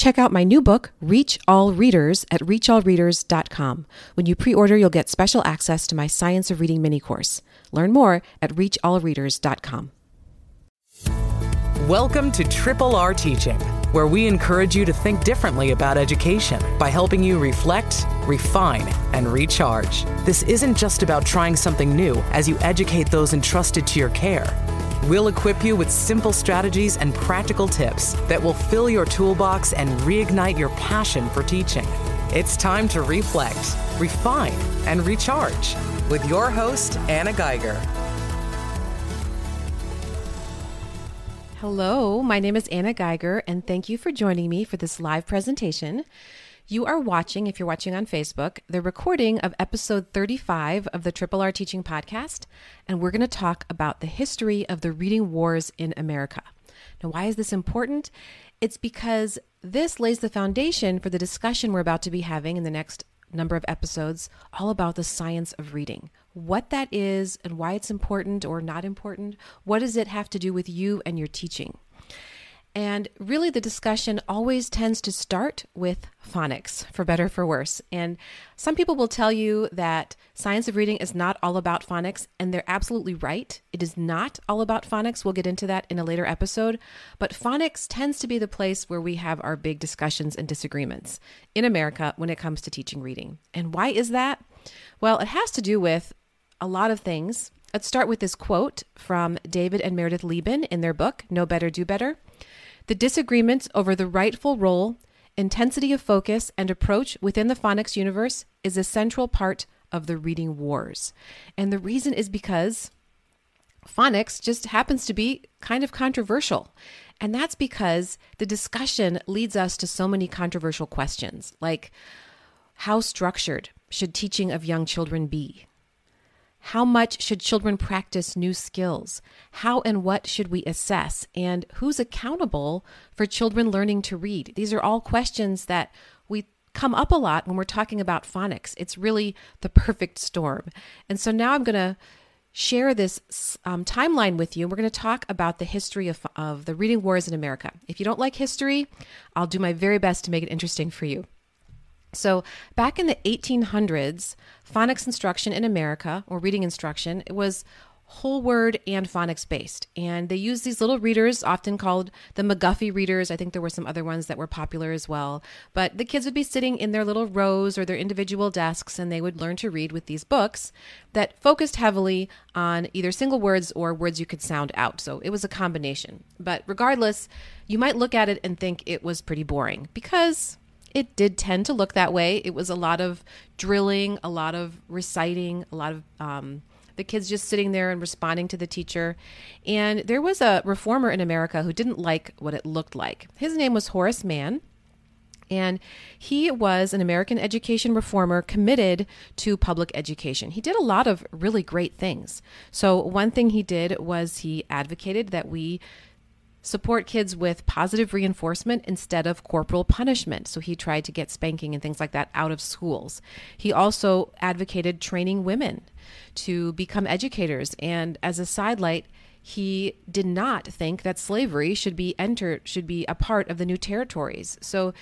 Check out my new book, Reach All Readers, at reachallreaders.com. When you pre order, you'll get special access to my Science of Reading mini course. Learn more at reachallreaders.com. Welcome to Triple R Teaching, where we encourage you to think differently about education by helping you reflect, refine, and recharge. This isn't just about trying something new as you educate those entrusted to your care. We'll equip you with simple strategies and practical tips that will fill your toolbox and reignite your passion for teaching. It's time to reflect, refine, and recharge with your host, Anna Geiger. Hello, my name is Anna Geiger, and thank you for joining me for this live presentation. You are watching, if you're watching on Facebook, the recording of episode 35 of the Triple R Teaching Podcast, and we're going to talk about the history of the reading wars in America. Now, why is this important? It's because this lays the foundation for the discussion we're about to be having in the next number of episodes, all about the science of reading what that is and why it's important or not important. What does it have to do with you and your teaching? And really, the discussion always tends to start with phonics, for better or for worse. And some people will tell you that science of reading is not all about phonics, and they're absolutely right. It is not all about phonics. We'll get into that in a later episode. But phonics tends to be the place where we have our big discussions and disagreements in America when it comes to teaching reading. And why is that? Well, it has to do with a lot of things. Let's start with this quote from David and Meredith Liben in their book, Know Better, Do Better. The disagreements over the rightful role, intensity of focus, and approach within the phonics universe is a central part of the reading wars. And the reason is because phonics just happens to be kind of controversial. And that's because the discussion leads us to so many controversial questions like how structured should teaching of young children be? How much should children practice new skills? How and what should we assess? And who's accountable for children learning to read? These are all questions that we come up a lot when we're talking about phonics. It's really the perfect storm. And so now I'm going to share this um, timeline with you. We're going to talk about the history of, of the reading wars in America. If you don't like history, I'll do my very best to make it interesting for you. So, back in the 1800s, phonics instruction in America, or reading instruction, it was whole word and phonics based. And they used these little readers, often called the McGuffey readers. I think there were some other ones that were popular as well. But the kids would be sitting in their little rows or their individual desks, and they would learn to read with these books that focused heavily on either single words or words you could sound out. So it was a combination. But regardless, you might look at it and think it was pretty boring because it did tend to look that way. It was a lot of drilling, a lot of reciting, a lot of um, the kids just sitting there and responding to the teacher. And there was a reformer in America who didn't like what it looked like. His name was Horace Mann. And he was an American education reformer committed to public education. He did a lot of really great things. So, one thing he did was he advocated that we support kids with positive reinforcement instead of corporal punishment. So he tried to get spanking and things like that out of schools. He also advocated training women to become educators. And as a sidelight, he did not think that slavery should be entered should be a part of the new territories. So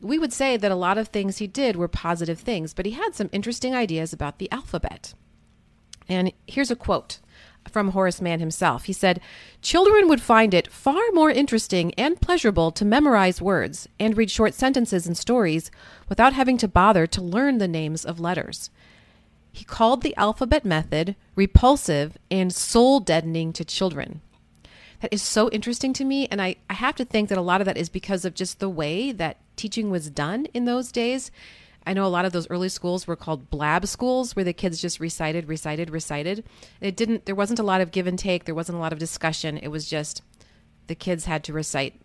we would say that a lot of things he did were positive things, but he had some interesting ideas about the alphabet. And here's a quote from Horace Mann himself. He said, Children would find it far more interesting and pleasurable to memorize words and read short sentences and stories without having to bother to learn the names of letters. He called the alphabet method repulsive and soul deadening to children. That is so interesting to me, and I, I have to think that a lot of that is because of just the way that teaching was done in those days. I know a lot of those early schools were called blab schools where the kids just recited, recited, recited. It didn't there wasn't a lot of give and take, there wasn't a lot of discussion. It was just the kids had to recite.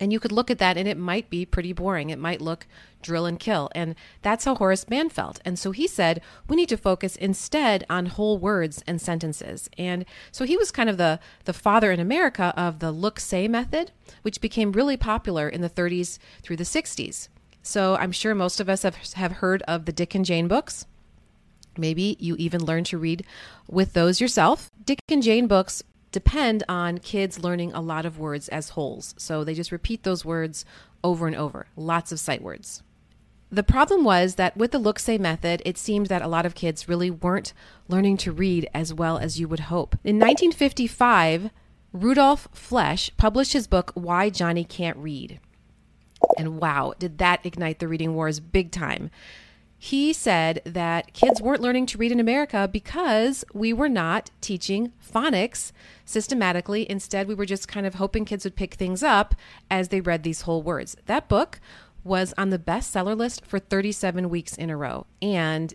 And you could look at that and it might be pretty boring. It might look drill and kill. And that's how Horace Mann felt. And so he said, we need to focus instead on whole words and sentences. And so he was kind of the, the father in America of the look say method, which became really popular in the 30s through the 60s. So I'm sure most of us have, have heard of the Dick and Jane books. Maybe you even learned to read with those yourself. Dick and Jane books depend on kids learning a lot of words as wholes. So they just repeat those words over and over, lots of sight words. The problem was that with the look say method, it seemed that a lot of kids really weren't learning to read as well as you would hope. In 1955, Rudolf Flesch published his book, Why Johnny Can't Read. And wow, did that ignite the reading wars big time. He said that kids weren't learning to read in America because we were not teaching phonics systematically. Instead, we were just kind of hoping kids would pick things up as they read these whole words. That book was on the bestseller list for 37 weeks in a row. And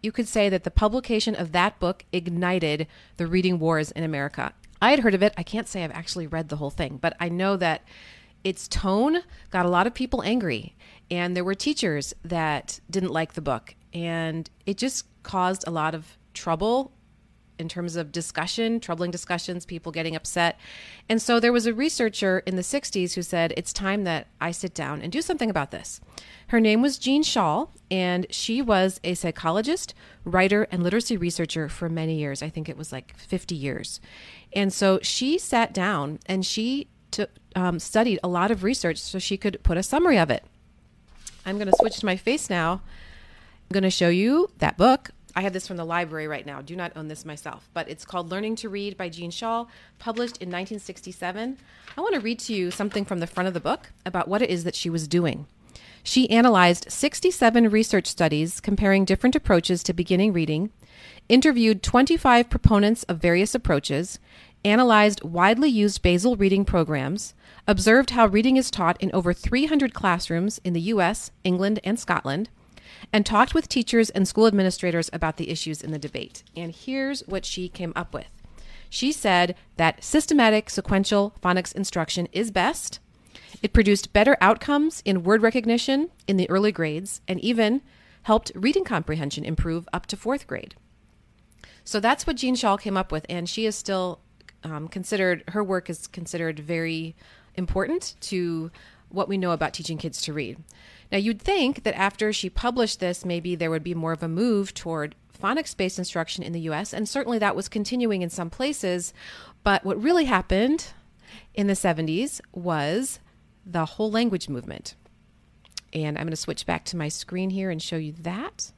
you could say that the publication of that book ignited the reading wars in America. I had heard of it. I can't say I've actually read the whole thing, but I know that its tone got a lot of people angry. And there were teachers that didn't like the book. And it just caused a lot of trouble in terms of discussion, troubling discussions, people getting upset. And so there was a researcher in the 60s who said, It's time that I sit down and do something about this. Her name was Jeanne Chall, and she was a psychologist, writer, and literacy researcher for many years. I think it was like 50 years. And so she sat down and she took, um, studied a lot of research so she could put a summary of it. I'm going to switch to my face now. I'm going to show you that book, I have this from the library right now. Do not own this myself, but it's called Learning to Read by Jeanne Chall, published in 1967. I want to read to you something from the front of the book about what it is that she was doing. She analyzed 67 research studies comparing different approaches to beginning reading, interviewed 25 proponents of various approaches, analyzed widely used basal reading programs, observed how reading is taught in over 300 classrooms in the US, England, and Scotland and talked with teachers and school administrators about the issues in the debate. And here's what she came up with. She said that systematic sequential phonics instruction is best. It produced better outcomes in word recognition in the early grades and even helped reading comprehension improve up to fourth grade. So that's what Jeanne Chall came up with, and she is still um, considered, her work is considered very important to what we know about teaching kids to read. Now, you'd think that after she published this, maybe there would be more of a move toward phonics based instruction in the US, and certainly that was continuing in some places. But what really happened in the 70s was the whole language movement. And I'm going to switch back to my screen here and show you that.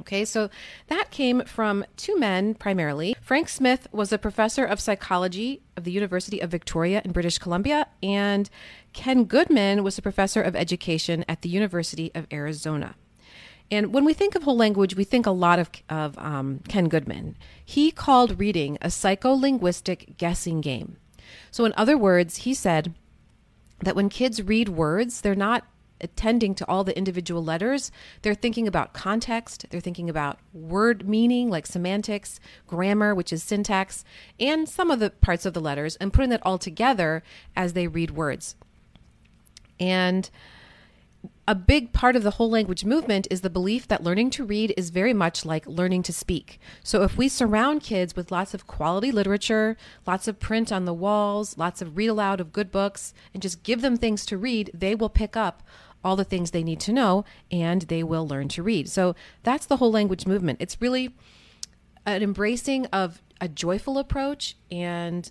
Okay, so that came from two men primarily. Frank Smith was a professor of psychology of the University of Victoria in British Columbia, and Ken Goodman was a professor of education at the University of Arizona. And when we think of whole language, we think a lot of, of um, Ken Goodman. He called reading a psycholinguistic guessing game. So, in other words, he said that when kids read words, they're not attending to all the individual letters, they're thinking about context, they're thinking about word meaning, like semantics, grammar, which is syntax, and some of the parts of the letters, and putting that all together as they read words. And a big part of the whole language movement is the belief that learning to read is very much like learning to speak. So, if we surround kids with lots of quality literature, lots of print on the walls, lots of read aloud of good books, and just give them things to read, they will pick up all the things they need to know and they will learn to read. So that's the whole language movement. It's really an embracing of a joyful approach and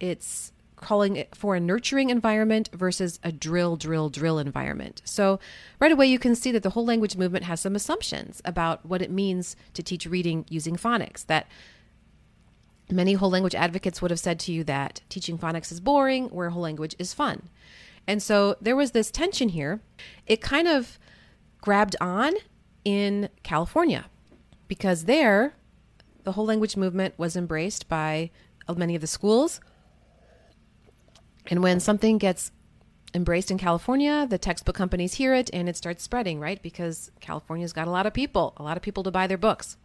it's calling it for a nurturing environment versus a drill, drill, drill environment. So, right away, you can see that the whole language movement has some assumptions about what it means to teach reading using phonics. That many whole language advocates would have said to you that teaching phonics is boring, where whole language is fun. And so there was this tension here. It kind of grabbed on in California because there, the whole language movement was embraced by many of the schools. And when something gets embraced in California, the textbook companies hear it and it starts spreading, right? Because California's got a lot of people, a lot of people to buy their books.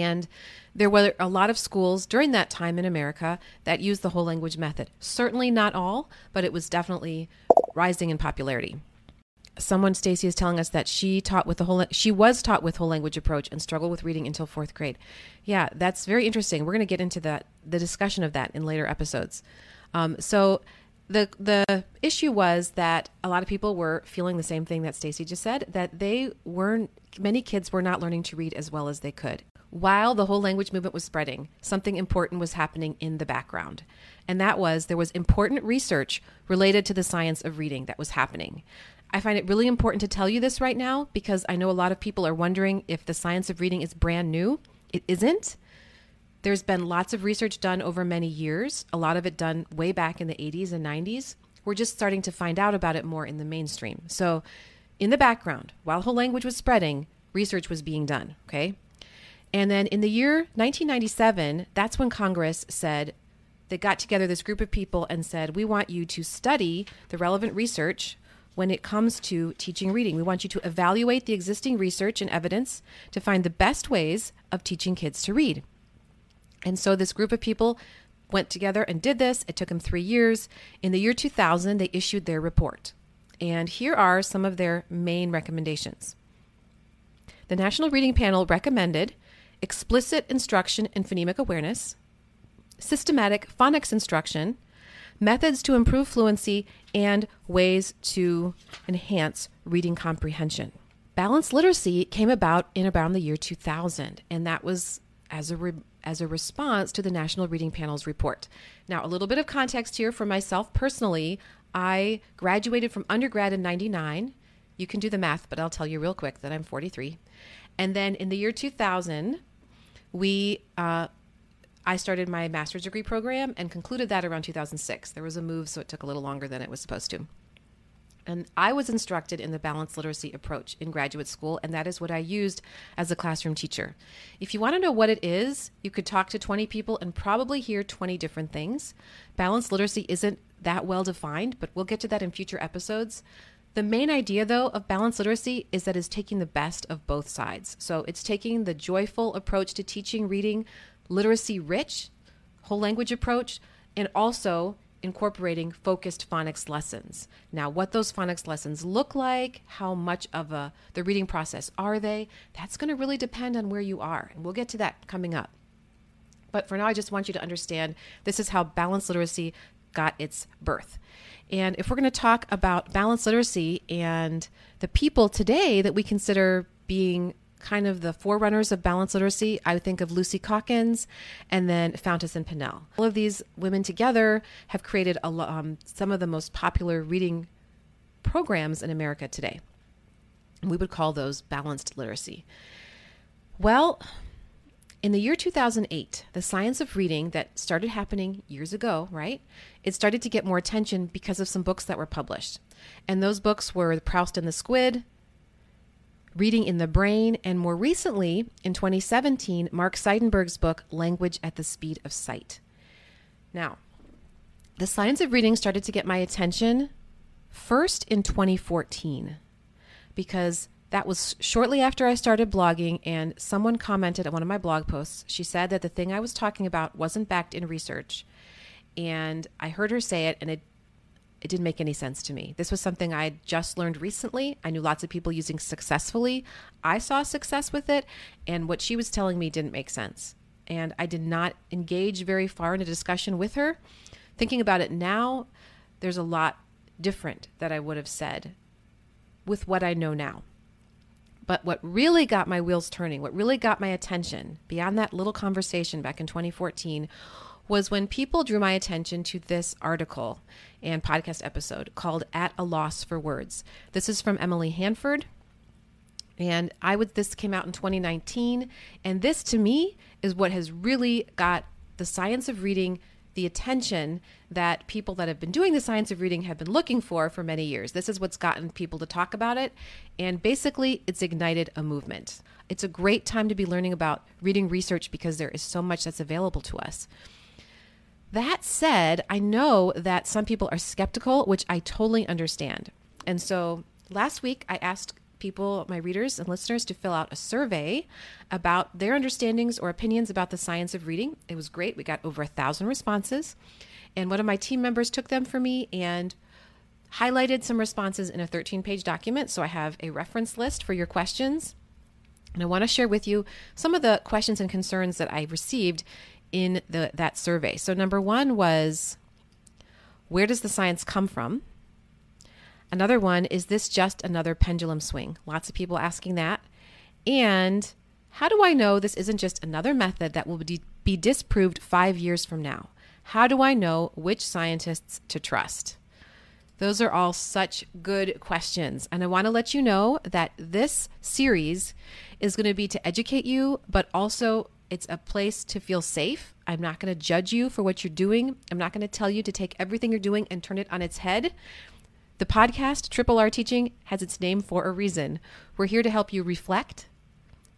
And there were a lot of schools during that time in America that used the whole language method. Certainly not all, but it was definitely rising in popularity. Someone, Stacy, is telling us that she taught with the whole she was taught with whole language approach and struggled with reading until fourth grade. Yeah, that's very interesting. We're going to get into that the discussion of that in later episodes. Um, so the the issue was that a lot of people were feeling the same thing that Stacy just said that they weren't many kids were not learning to read as well as they could while the whole language movement was spreading, something important was happening in the background. And that was there was important research related to the science of reading that was happening. I find it really important to tell you this right now because I know a lot of people are wondering if the science of reading is brand new. It isn't. There's been lots of research done over many years, a lot of it done way back in the 80s and 90s. We're just starting to find out about it more in the mainstream. So, in the background, while whole language was spreading, research was being done, okay? And then in the year 1997, that's when Congress said, they got together this group of people and said, We want you to study the relevant research when it comes to teaching reading. We want you to evaluate the existing research and evidence to find the best ways of teaching kids to read. And so this group of people went together and did this. It took them three years. In the year 2000, they issued their report. And here are some of their main recommendations. The National Reading Panel recommended explicit instruction in phonemic awareness, systematic phonics instruction, methods to improve fluency, and ways to enhance reading comprehension. Balanced literacy came about in around the year 2000, and that was as a re- as a response to the National Reading Panel's report. Now, a little bit of context here for myself personally. I graduated from undergrad in 99. You can do the math, but I'll tell you real quick that I'm 43. And then in the year 2000, we uh, I started my master's degree program and concluded that around 2006. There was a move, so it took a little longer than it was supposed to. And I was instructed in the balanced literacy approach in graduate school, and that is what I used as a classroom teacher. If you want to know what it is, you could talk to 20 people and probably hear 20 different things. Balanced literacy isn't that well defined, but we'll get to that in future episodes. The main idea, though, of balanced literacy is that it's taking the best of both sides. So it's taking the joyful approach to teaching reading, literacy rich, whole language approach, and also incorporating focused phonics lessons. Now, what those phonics lessons look like, how much of a the reading process are they, that's going to really depend on where you are. And we'll get to that coming up. But for now, I just want you to understand this is how balanced literacy got its birth. And if we're going to talk about balanced literacy and the people today that we consider being kind of the forerunners of balanced literacy, I would think of Lucy Calkins and then Fountas and Pinnell. All of these women together have created a, um, some of the most popular reading programs in America today. We would call those balanced literacy. Well, in the year 2008, the science of reading that started happening years ago, right? It started to get more attention because of some books that were published. And those books were Proust and the Squid, Reading in the Brain, and more recently, in 2017, Mark Seidenberg's book, Language at the Speed of Sight. Now, the science of reading started to get my attention first in 2014 because that was shortly after I started blogging, and someone commented on one of my blog posts. She said that the thing I was talking about wasn't backed in research. And I heard her say it, and it it didn't make any sense to me. This was something I had just learned recently. I knew lots of people using successfully. I saw success with it, and what she was telling me didn't make sense. And I did not engage very far in a discussion with her. Thinking about it now, there's a lot different that I would have said with what I know now. But what really got my wheels turning, what really got my attention beyond that little conversation back in 2014 was when people drew my attention to this article and podcast episode called At a Loss for Words. This is from Emily Hanford. And I would this came out in 2019 and this to me is what has really got the science of reading the attention that people that have been doing the science of reading have been looking for for many years. This is what's gotten people to talk about it and basically it's ignited a movement. It's a great time to be learning about reading research because there is so much that's available to us. That said, I know that some people are skeptical, which I totally understand. And so last week I asked people, my readers and listeners, to fill out a survey about their understandings or opinions about the science of reading. It was great. We got over a thousand responses. And one of my team members took them for me and highlighted some responses in a 13 page document. So I have a reference list for your questions. And I want to share with you some of the questions and concerns that I received in the, that survey. So, number one was where does the science come from? Another one is this just another pendulum swing? Lots of people asking that. And How do I know this isn't just another method that will be disproved five years from now? How do I know which scientists to trust? Those are all such good questions. And I want to let you know that this series is going to be to educate you, but also it's a place to feel safe. I'm not going to judge you for what you're doing. I'm not going to tell you to take everything you're doing and turn it on its head. The podcast, Triple R Teaching, has its name for a reason. We're here to help you reflect,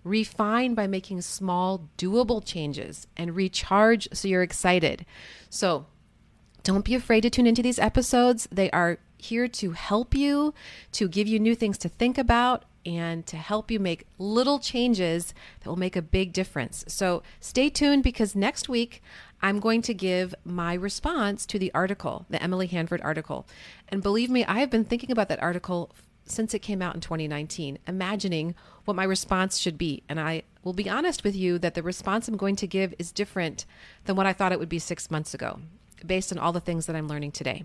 refine by making small, doable changes, and recharge so you're excited. So, don't be afraid to tune into these episodes. They are here to help you, to give you new things to think about, and to help you make little changes that will make a big difference. So stay tuned because next week I'm going to give my response to the article, the Emily Hanford article. And believe me, I have been thinking about that article since it came out in 2019, imagining what my response should be. And I will be honest with you that the response I'm going to give is different than what I thought it would be six months ago, based on all the things that I'm learning today.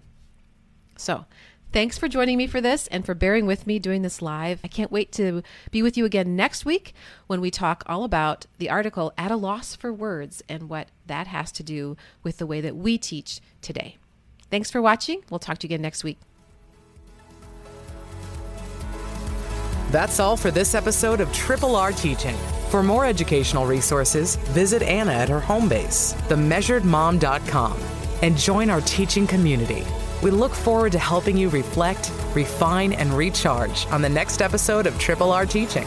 So, thanks for joining me for this and for bearing with me doing this live. I can't wait to be with you again next week when we talk all about the article At a Loss for Words and what that has to do with the way that we teach today. Thanks for watching. We'll talk to you again next week. That's all for this episode of Triple R Teaching. For more educational resources, visit Anna at her home base, themeasuredmom.com, and join our teaching community. We look forward to helping you reflect, refine, and recharge on the next episode of Triple R Teaching.